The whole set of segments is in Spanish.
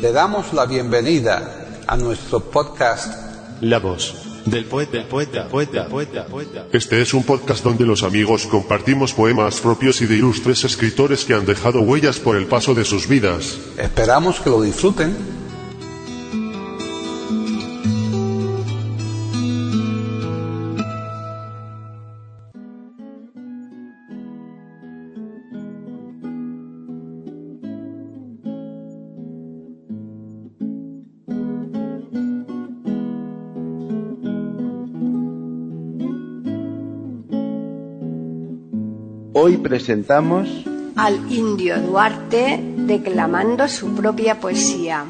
Le damos la bienvenida a nuestro podcast La voz del poeta, poeta, poeta, poeta, poeta. Este es un podcast donde los amigos compartimos poemas propios y de ilustres escritores que han dejado huellas por el paso de sus vidas. Esperamos que lo disfruten. Presentamos al indio Duarte declamando su propia poesía.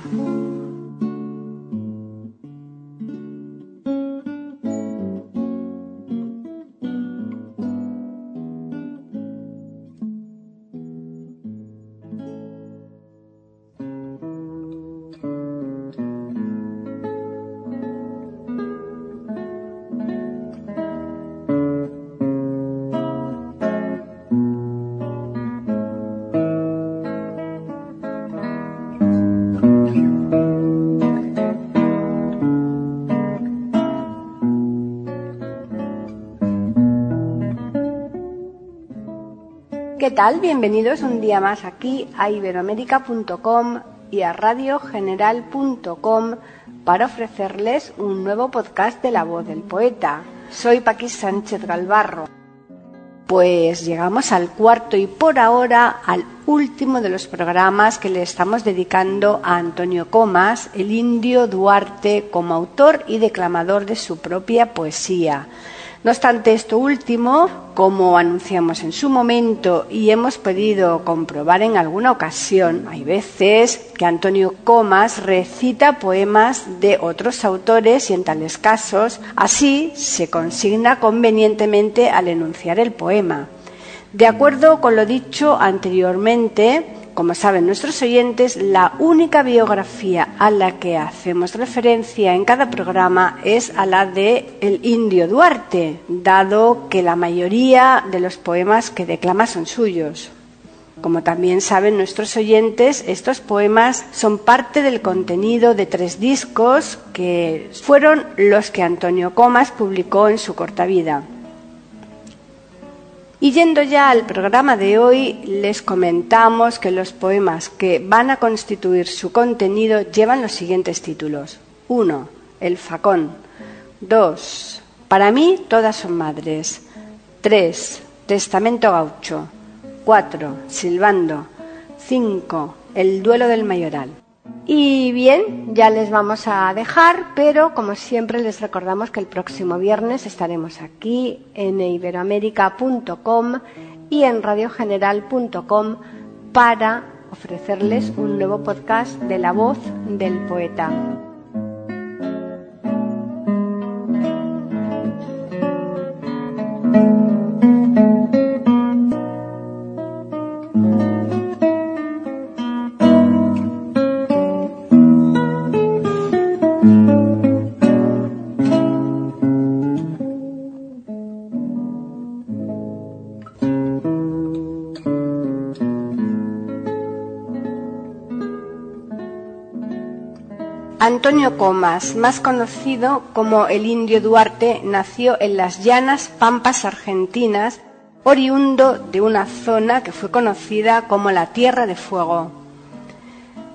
¿Qué tal? Bienvenidos un día más aquí a iberoamérica.com y a radiogeneral.com para ofrecerles un nuevo podcast de la voz del poeta. Soy Paquis Sánchez Galvarro. Pues llegamos al cuarto y por ahora al último de los programas que le estamos dedicando a Antonio Comas, el indio Duarte, como autor y declamador de su propia poesía. No obstante, esto último, como anunciamos en su momento y hemos podido comprobar en alguna ocasión, hay veces que Antonio Comas recita poemas de otros autores y en tales casos así se consigna convenientemente al enunciar el poema. De acuerdo con lo dicho anteriormente, como saben nuestros oyentes, la única biografía a la que hacemos referencia en cada programa es a la de el indio Duarte, dado que la mayoría de los poemas que declama son suyos. Como también saben nuestros oyentes, estos poemas son parte del contenido de tres discos que fueron los que Antonio Comas publicó en su corta vida. Y yendo ya al programa de hoy, les comentamos que los poemas que van a constituir su contenido llevan los siguientes títulos. 1. El facón. 2. Para mí todas son madres. 3. Testamento gaucho. 4. Silbando. 5. El duelo del mayoral. Y bien, ya les vamos a dejar, pero como siempre les recordamos que el próximo viernes estaremos aquí en iberoamérica.com y en radiogeneral.com para ofrecerles un nuevo podcast de la voz del poeta. Antonio Comas, más conocido como el Indio Duarte, nació en las llanas pampas argentinas, oriundo de una zona que fue conocida como la Tierra de Fuego.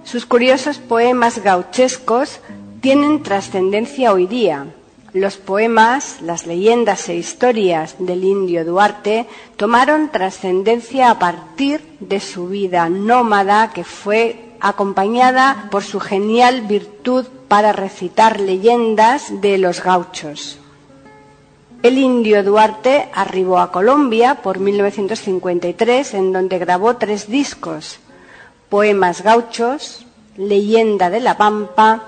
Sus curiosos poemas gauchescos tienen trascendencia hoy día. Los poemas, las leyendas e historias del indio Duarte tomaron trascendencia a partir de su vida nómada que fue acompañada por su genial virtud para recitar leyendas de los gauchos. El indio Duarte arribó a Colombia por 1953, en donde grabó tres discos, Poemas gauchos, Leyenda de la Pampa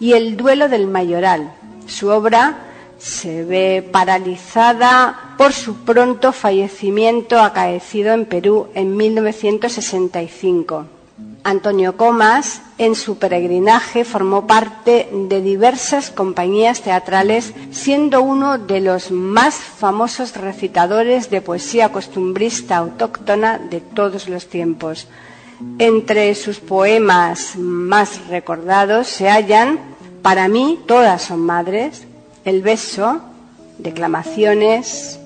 y El duelo del mayoral. Su obra se ve paralizada por su pronto fallecimiento acaecido en Perú en 1965. Antonio Comas, en su peregrinaje, formó parte de diversas compañías teatrales, siendo uno de los más famosos recitadores de poesía costumbrista autóctona de todos los tiempos. Entre sus poemas más recordados se hallan Para mí todas son madres, El beso, Declamaciones,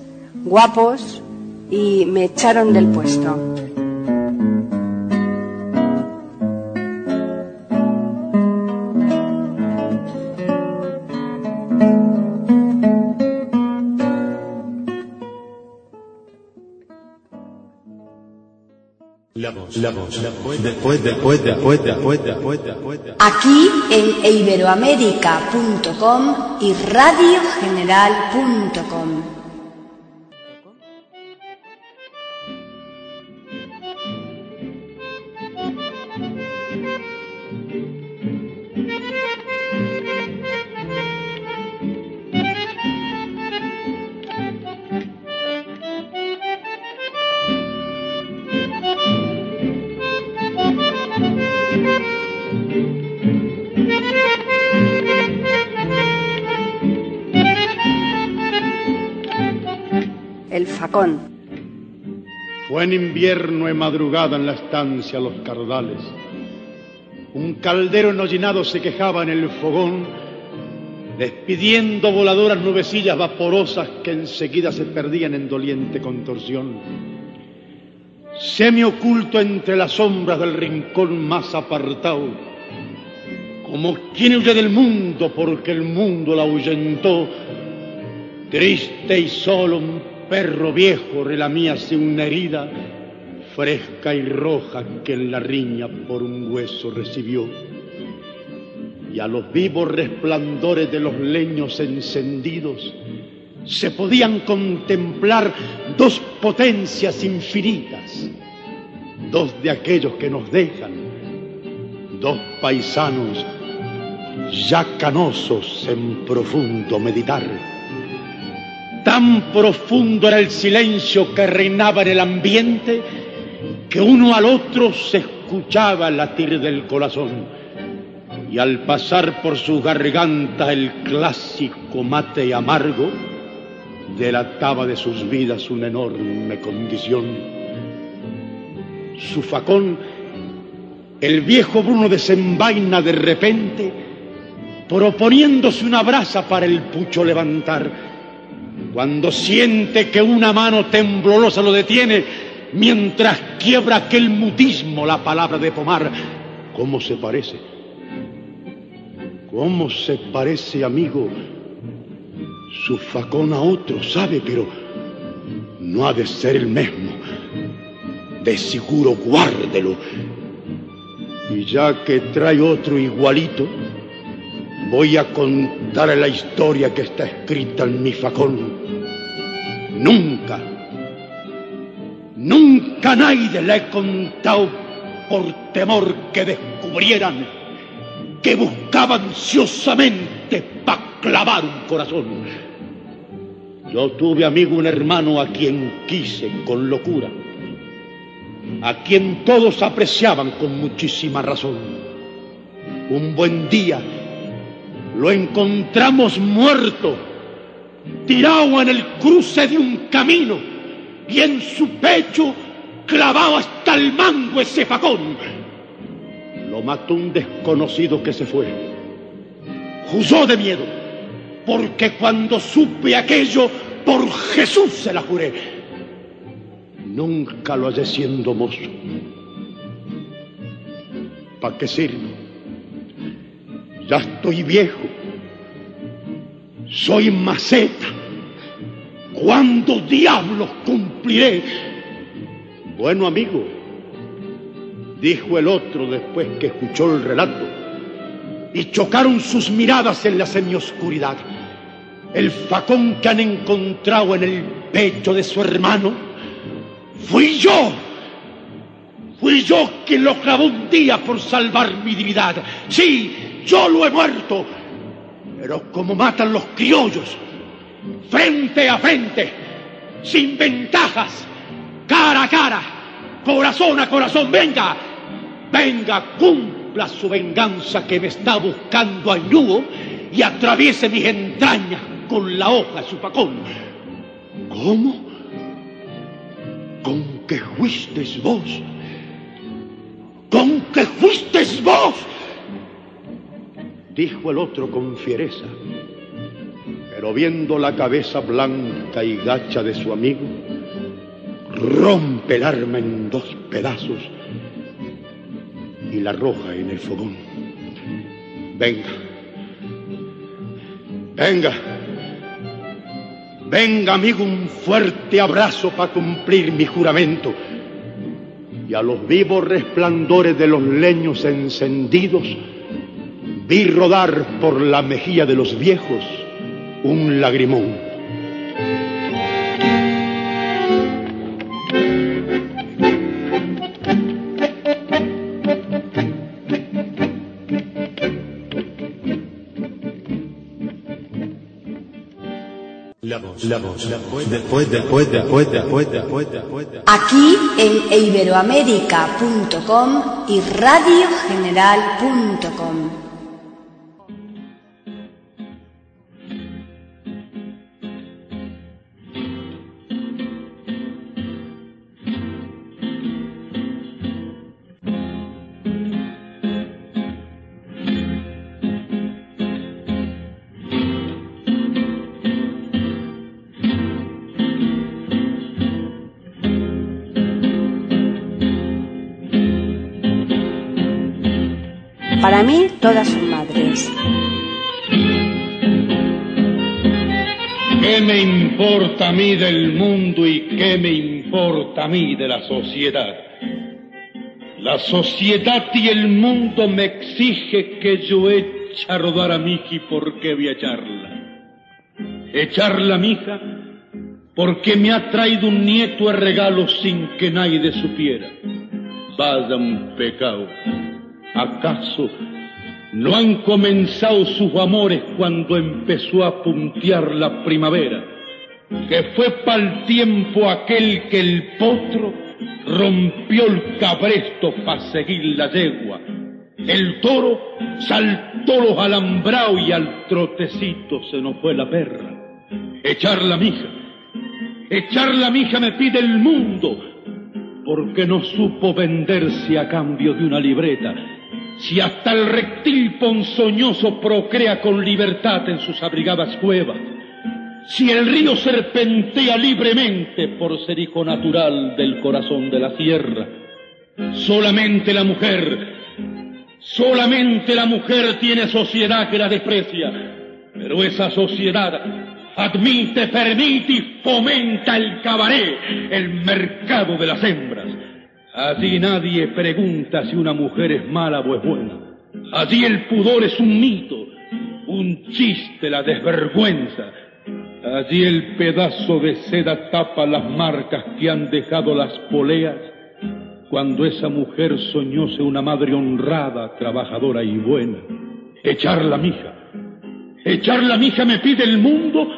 Guapos y Me echaron del puesto. La voz, la voz, después, después, después, después, después, después, después. Aquí en iberoamérica.com y radiogeneral.com. Fue en invierno y madrugada en la estancia Los Cardales. Un caldero enollinado se quejaba en el fogón, despidiendo voladoras nubecillas vaporosas que enseguida se perdían en doliente contorsión. Semi oculto entre las sombras del rincón más apartado, como quien huye del mundo porque el mundo la ahuyentó, triste y solo un perro viejo relamíase una herida fresca y roja que en la riña por un hueso recibió. Y a los vivos resplandores de los leños encendidos se podían contemplar dos potencias infinitas, dos de aquellos que nos dejan, dos paisanos ya canosos en profundo meditar. Tan profundo era el silencio que reinaba en el ambiente que uno al otro se escuchaba latir del corazón. Y al pasar por su garganta el clásico mate amargo, delataba de sus vidas una enorme condición. Su facón, el viejo Bruno desenvaina de repente, proponiéndose una brasa para el pucho levantar cuando siente que una mano temblorosa lo detiene, mientras quiebra aquel mutismo la palabra de Pomar, ¿cómo se parece? ¿Cómo se parece, amigo? Su facón a otro, sabe, pero no ha de ser el mismo. De seguro guárdelo. Y ya que trae otro igualito, voy a contarle la historia que está escrita en mi facón. Nunca, nunca nadie le he contado por temor que descubrieran que buscaba ansiosamente para clavar un corazón. Yo tuve amigo un hermano a quien quise con locura, a quien todos apreciaban con muchísima razón. Un buen día lo encontramos muerto, tirado en el cruce de un camino y en su pecho clavado hasta el mango ese facón. Lo mató un desconocido que se fue. Juzó de miedo, porque cuando supe aquello, por Jesús se la juré. Nunca lo hallé siendo mozo. ¿Para qué sirve? Ya estoy viejo. Soy maceta. ¿Cuándo diablos cumpliré? Bueno, amigo, dijo el otro después que escuchó el relato, y chocaron sus miradas en la semioscuridad. El facón que han encontrado en el pecho de su hermano, fui yo. Fui yo quien lo clavó un día por salvar mi divinidad. Sí, yo lo he muerto. Pero como matan los criollos, frente a frente, sin ventajas, cara a cara, corazón a corazón, venga, venga, cumpla su venganza que me está buscando al nudo y atraviese mis entrañas con la hoja de su facón. ¿Cómo? ¿Con qué fuisteis vos? Fuiste vos. Dijo el otro con fiereza, pero viendo la cabeza blanca y gacha de su amigo, rompe el arma en dos pedazos y la arroja en el fogón. Venga, venga, venga amigo, un fuerte abrazo para cumplir mi juramento. Y a los vivos resplandores de los leños encendidos vi rodar por la mejilla de los viejos un lagrimón. Aquí en iberoamérica.com y radiogeneral.com. Para mí, todas son madres. ¿Qué me importa a mí del mundo y qué me importa a mí de la sociedad? La sociedad y el mundo me exige que yo eche a rodar a mi hija y por qué voy a echarla. Echarla a mi hija porque me ha traído un nieto a regalo sin que nadie supiera. Vaya un pecado. ¿Acaso no han comenzado sus amores cuando empezó a puntear la primavera? Que fue pa'l tiempo aquel que el potro rompió el cabresto para seguir la yegua. El toro saltó los alambraos y al trotecito se nos fue la perra. Echar la mija, echar la mija me pide el mundo, porque no supo venderse a cambio de una libreta si hasta el reptil ponzoñoso procrea con libertad en sus abrigadas cuevas, si el río serpentea libremente por ser hijo natural del corazón de la sierra, solamente la mujer, solamente la mujer tiene sociedad que la desprecia, pero esa sociedad admite, permite y fomenta el cabaret, el mercado de las hembras. Allí nadie pregunta si una mujer es mala o es buena. Allí el pudor es un mito, un chiste, la desvergüenza. Allí el pedazo de seda tapa las marcas que han dejado las poleas cuando esa mujer soñó ser una madre honrada, trabajadora y buena. Echar la mija. Echar la mija me pide el mundo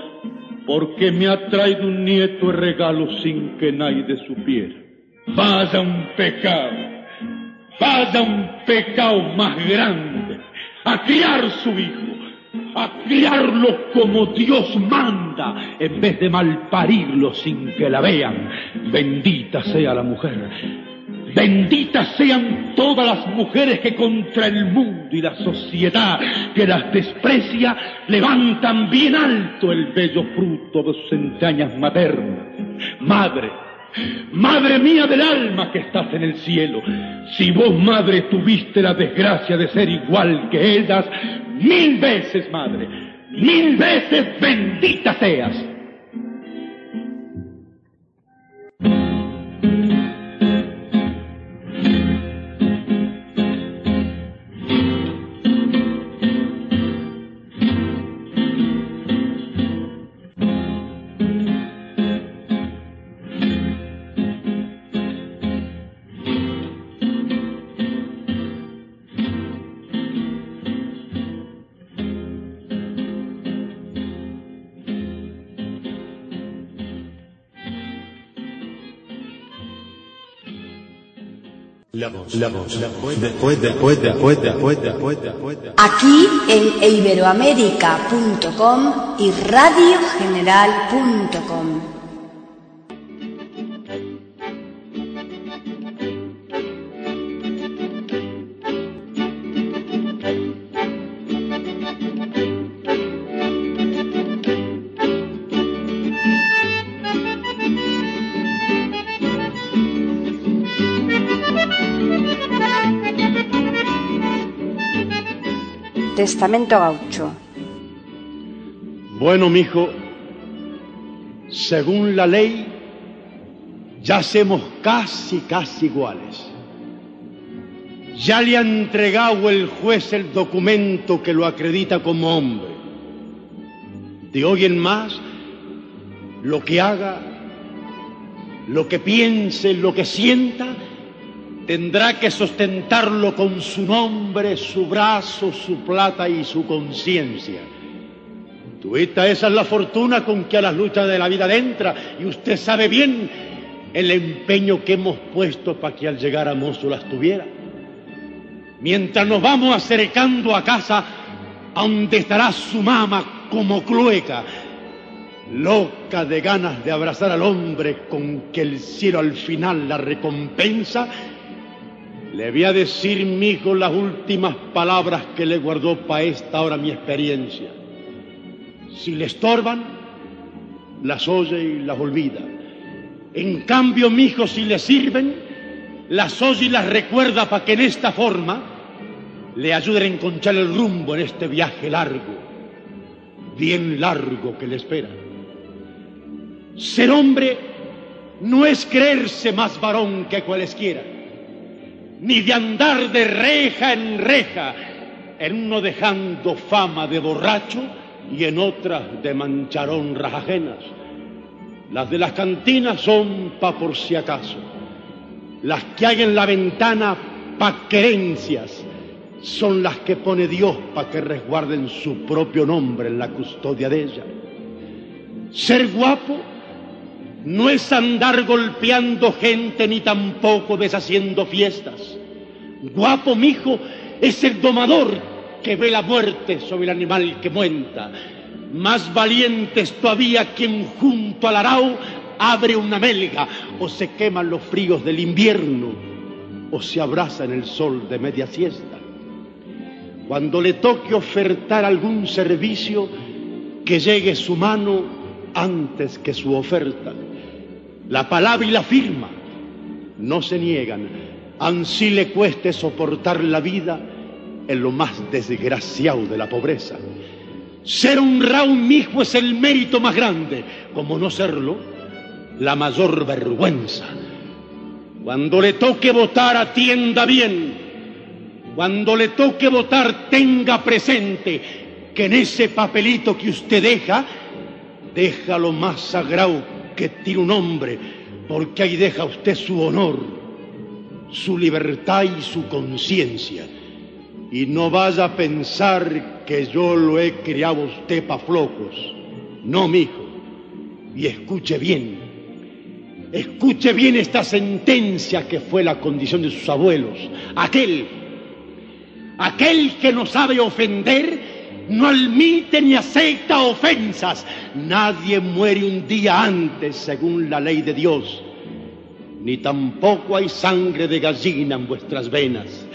porque me ha traído un nieto regalo sin que nadie supiera. Vaya un pecado, vaya un pecado más grande, a criar su hijo, a criarlo como Dios manda, en vez de malparirlo sin que la vean. Bendita sea la mujer, benditas sean todas las mujeres que contra el mundo y la sociedad que las desprecia levantan bien alto el bello fruto de sus entrañas maternas. Madre, Madre mía del alma que estás en el cielo, si vos, madre, tuviste la desgracia de ser igual que ellas, mil veces, madre, mil veces bendita seas. Aquí en iberoamérica.com y radiogeneral.com. Testamento Gaucho. Bueno, mijo, según la ley, ya somos casi, casi iguales. Ya le ha entregado el juez el documento que lo acredita como hombre. De hoy en más, lo que haga, lo que piense, lo que sienta, tendrá que sustentarlo con su nombre, su brazo, su plata y su conciencia. Tuita, esa es la fortuna con que a las luchas de la vida entra y usted sabe bien el empeño que hemos puesto para que al llegar a mozo las tuviera. Mientras nos vamos acercando a casa, donde estará su mamá como clueca, loca de ganas de abrazar al hombre con que el cielo al final la recompensa, le voy a decir, mi hijo, las últimas palabras que le guardó para esta hora mi experiencia. Si le estorban, las oye y las olvida. En cambio, mi hijo, si le sirven, las oye y las recuerda para que en esta forma le ayuden a encontrar el rumbo en este viaje largo, bien largo que le espera. Ser hombre no es creerse más varón que cualesquiera ni de andar de reja en reja, en uno dejando fama de borracho y en otras de manchar honras ajenas. Las de las cantinas son pa' por si acaso. Las que hay en la ventana pa' querencias son las que pone Dios pa' que resguarden su propio nombre en la custodia de ella. Ser guapo no es andar golpeando gente ni tampoco deshaciendo fiestas. Guapo, mijo, es el domador que ve la muerte sobre el animal que muenta. Más valiente es todavía quien junto al arao abre una melga o se queman los fríos del invierno o se abraza en el sol de media siesta. Cuando le toque ofertar algún servicio, que llegue su mano antes que su oferta. La palabra y la firma no se niegan, ansí le cueste soportar la vida en lo más desgraciado de la pobreza. Ser honrado hijo es el mérito más grande, como no serlo, la mayor vergüenza. Cuando le toque votar, atienda bien. Cuando le toque votar, tenga presente que en ese papelito que usted deja, deja lo más sagrado que tiene un hombre, porque ahí deja usted su honor, su libertad y su conciencia. Y no vaya a pensar que yo lo he criado usted pa' flocos. No, mijo. Y escuche bien. Escuche bien esta sentencia que fue la condición de sus abuelos. Aquel, aquel que no sabe ofender, no admite ni acepta ofensas. Nadie muere un día antes según la ley de Dios. Ni tampoco hay sangre de gallina en vuestras venas.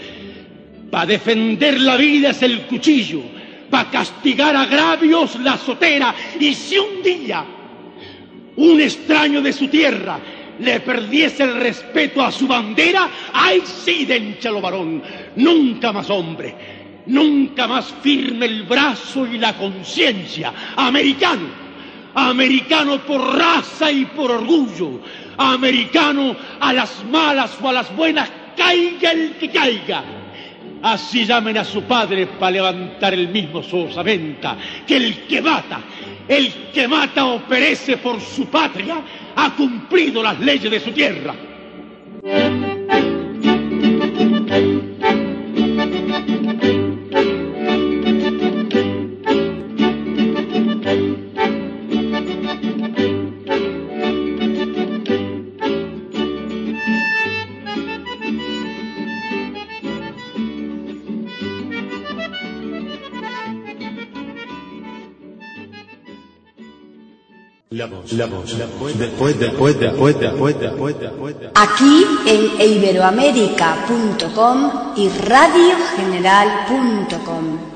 Para defender la vida es el cuchillo, para castigar agravios la azotera. Y si un día un extraño de su tierra le perdiese el respeto a su bandera, ¡ay sí, denchalo varón! Nunca más hombre, nunca más firme el brazo y la conciencia. Americano, americano por raza y por orgullo, americano a las malas o a las buenas, caiga el que caiga. Así llamen a su padre para levantar el mismo su osamenta, que el que mata, el que mata o perece por su patria, ha cumplido las leyes de su tierra. La voz, la voz, la voz, después, después, después, después, después, después, Aquí en iberoamérica.com y radiogeneral.com.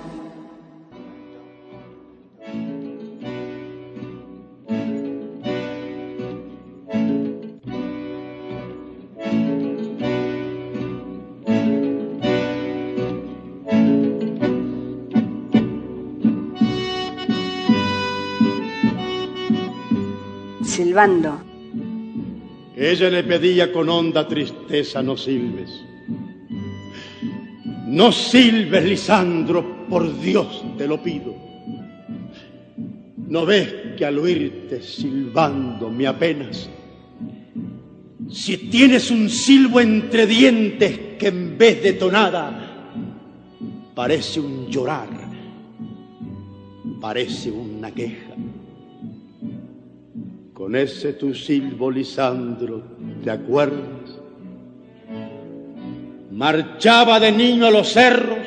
Ella le pedía con honda tristeza, no silbes. No silbes, Lisandro, por Dios te lo pido. ¿No ves que al oírte silbando me apenas? Si tienes un silbo entre dientes que en vez de tonada parece un llorar, parece una queja. Con ese tu silbo, Lisandro, ¿te acuerdas? Marchaba de niño a los cerros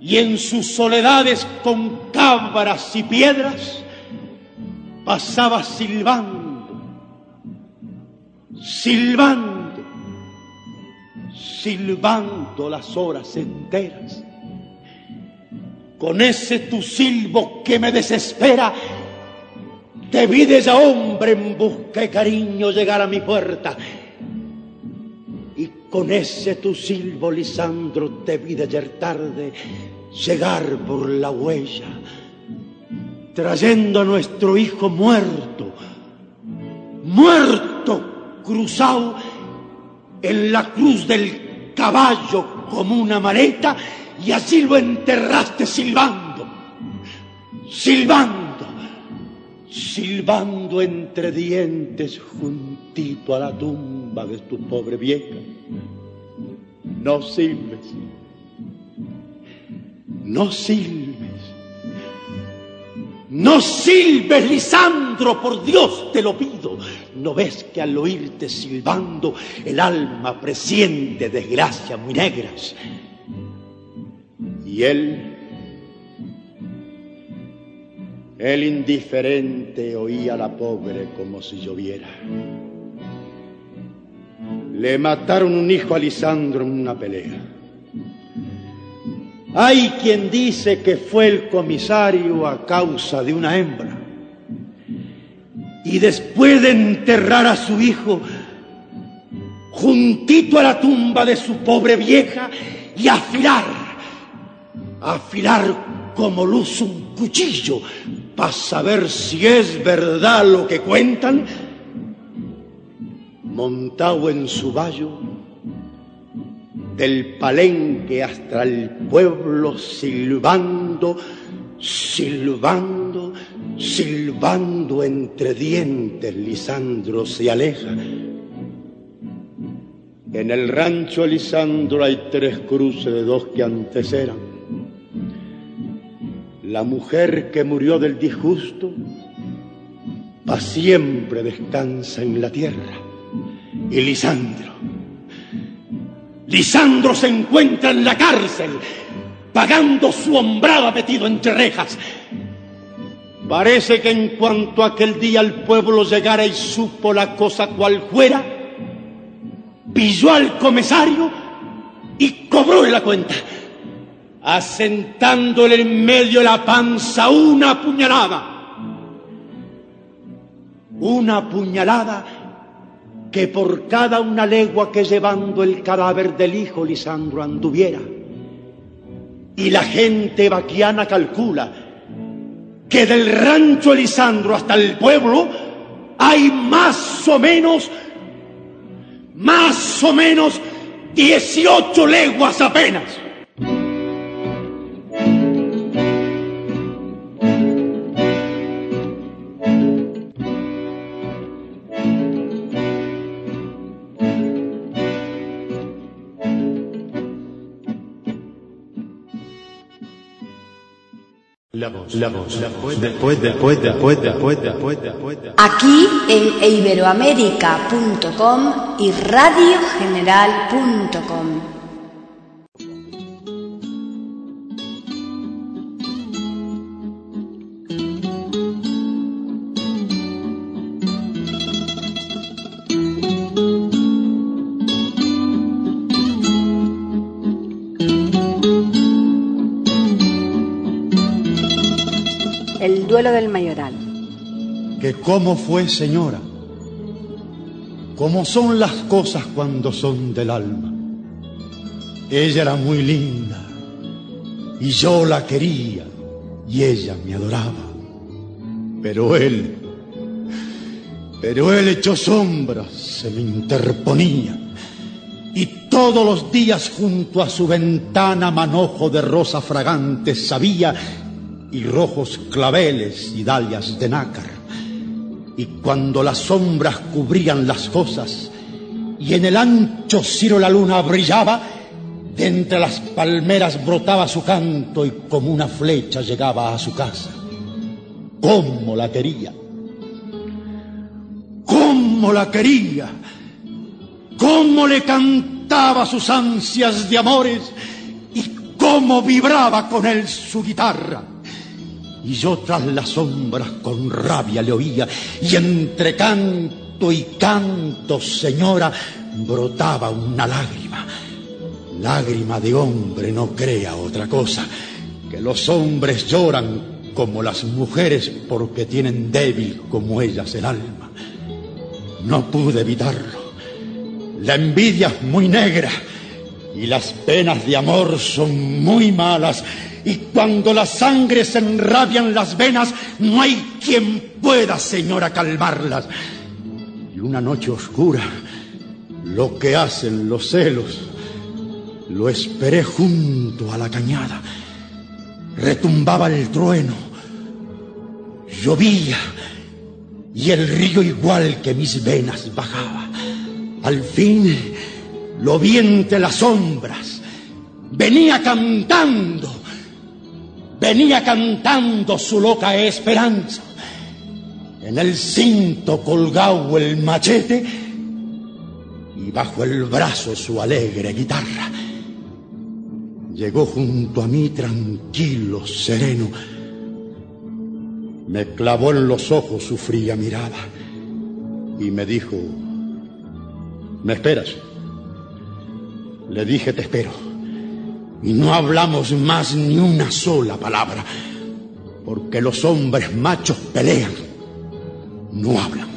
y en sus soledades con cabras y piedras pasaba silbando, silbando, silbando las horas enteras. Con ese tu silbo que me desespera, te vi desde hombre en busca de cariño llegar a mi puerta. Y con ese tu silbo, Lisandro, te vi de ayer tarde llegar por la huella, trayendo a nuestro hijo muerto, muerto, cruzado en la cruz del caballo como una maleta, y así lo enterraste silbando, silbando, silbando entre dientes juntito a la tumba de tu pobre vieja. No silbes, no silbes. No silbes, Lisandro, por Dios te lo pido. ¿No ves que al oírte silbando el alma presiente desgracias muy negras? Y él, el indiferente, oía a la pobre como si lloviera. Le mataron un hijo a Lisandro en una pelea. Hay quien dice que fue el comisario a causa de una hembra. Y después de enterrar a su hijo, juntito a la tumba de su pobre vieja, y afilar, afilar como luz un cuchillo, para saber si es verdad lo que cuentan, montado en su vallo, del palenque hasta el pueblo silbando, silbando, silbando entre dientes, Lisandro se aleja. En el rancho Lisandro hay tres cruces de dos que antes eran. La mujer que murió del disgusto, pa' siempre descansa en la tierra. Y Lisandro, Lisandro se encuentra en la cárcel, pagando su hombrada metido entre rejas. Parece que en cuanto aquel día el pueblo llegara y supo la cosa cual fuera, pilló al comisario y cobró la cuenta, asentándole en medio de la panza una puñalada. Una puñalada que por cada una legua que llevando el cadáver del hijo Lisandro anduviera. Y la gente vaquiana calcula que del rancho Lisandro hasta el pueblo hay más o menos, más o menos 18 leguas apenas. La voz, la voz, la voz, después, después, después, después, después, después. Aquí en iberoamérica.com y radiogeneral.com. cómo fue señora, cómo son las cosas cuando son del alma. Ella era muy linda y yo la quería y ella me adoraba. Pero él, Pero él echó sombras, se me interponía. Y todos los días junto a su ventana manojo de rosa fragantes sabía y rojos claveles y dalias de nácar. Y cuando las sombras cubrían las cosas y en el ancho ciro la luna brillaba, de entre las palmeras brotaba su canto y como una flecha llegaba a su casa. ¿Cómo la quería? ¿Cómo la quería? ¿Cómo le cantaba sus ansias de amores? ¿Y cómo vibraba con él su guitarra? Y yo tras las sombras con rabia le oía y entre canto y canto, señora, brotaba una lágrima. Lágrima de hombre, no crea otra cosa, que los hombres lloran como las mujeres porque tienen débil como ellas el alma. No pude evitarlo. La envidia es muy negra y las penas de amor son muy malas. Y cuando la sangre se enrabian las venas, no hay quien pueda, señora, calmarlas. Y una noche oscura, lo que hacen los celos, lo esperé junto a la cañada. Retumbaba el trueno, llovía y el río igual que mis venas bajaba. Al fin lo vi entre las sombras, venía cantando, venía cantando su loca esperanza. En el cinto colgado el machete y bajo el brazo su alegre guitarra. Llegó junto a mí tranquilo, sereno. Me clavó en los ojos su fría mirada y me dijo, ¿me esperas? Le dije, te espero. Y no hablamos más ni una sola palabra, porque los hombres machos pelean, no hablan.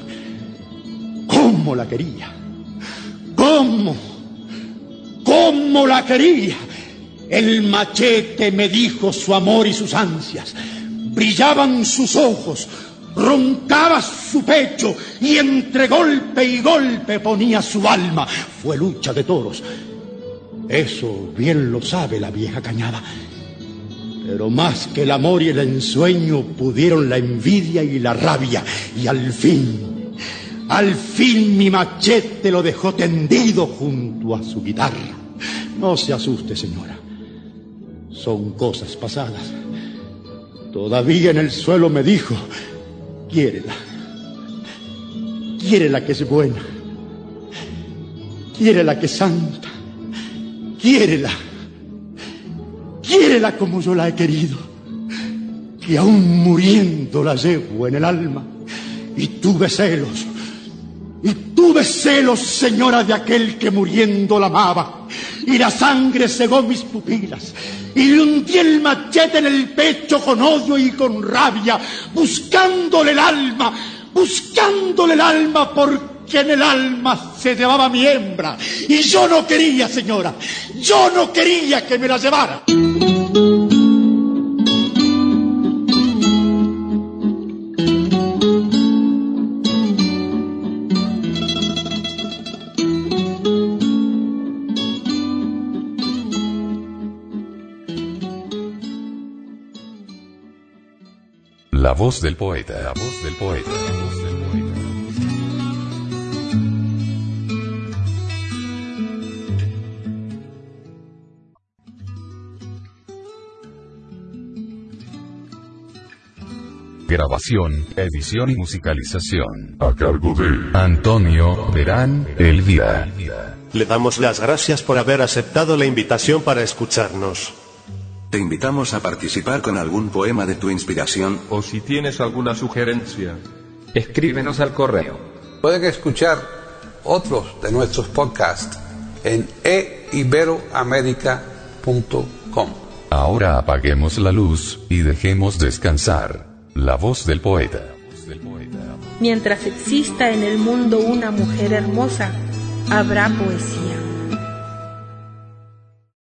¿Cómo la quería? ¿Cómo? ¿Cómo la quería? El machete me dijo su amor y sus ansias. Brillaban sus ojos, roncaba su pecho y entre golpe y golpe ponía su alma. Fue lucha de toros. Eso bien lo sabe la vieja cañada. Pero más que el amor y el ensueño pudieron la envidia y la rabia. Y al fin, al fin mi machete lo dejó tendido junto a su guitarra. No se asuste, señora. Son cosas pasadas. Todavía en el suelo me dijo, quiérela. Quiérela que es buena. Quiérela que es santa. Quiérela. Quiérela como yo la he querido. Que aún muriendo la llevo en el alma. Y tuve celos. Y tuve celos, señora, de aquel que muriendo la amaba. Y la sangre cegó mis pupilas. Y le hundí el machete en el pecho con odio y con rabia, buscándole el alma, buscándole el alma porque en el alma se llevaba mi hembra. Y yo no quería, señora, yo no quería que me la llevara. La voz del poeta, la voz del poeta, la voz del poeta. Grabación, edición y musicalización. A cargo de Antonio Verán Elvira. Le damos las gracias por haber aceptado la invitación para escucharnos. Te invitamos a participar con algún poema de tu inspiración O si tienes alguna sugerencia, escríbenos al correo. Pueden escuchar otros de nuestros podcasts en eiberoamerica.com. Ahora apaguemos la luz y dejemos descansar la voz del poeta. Mientras exista en el mundo una mujer hermosa, habrá poesía.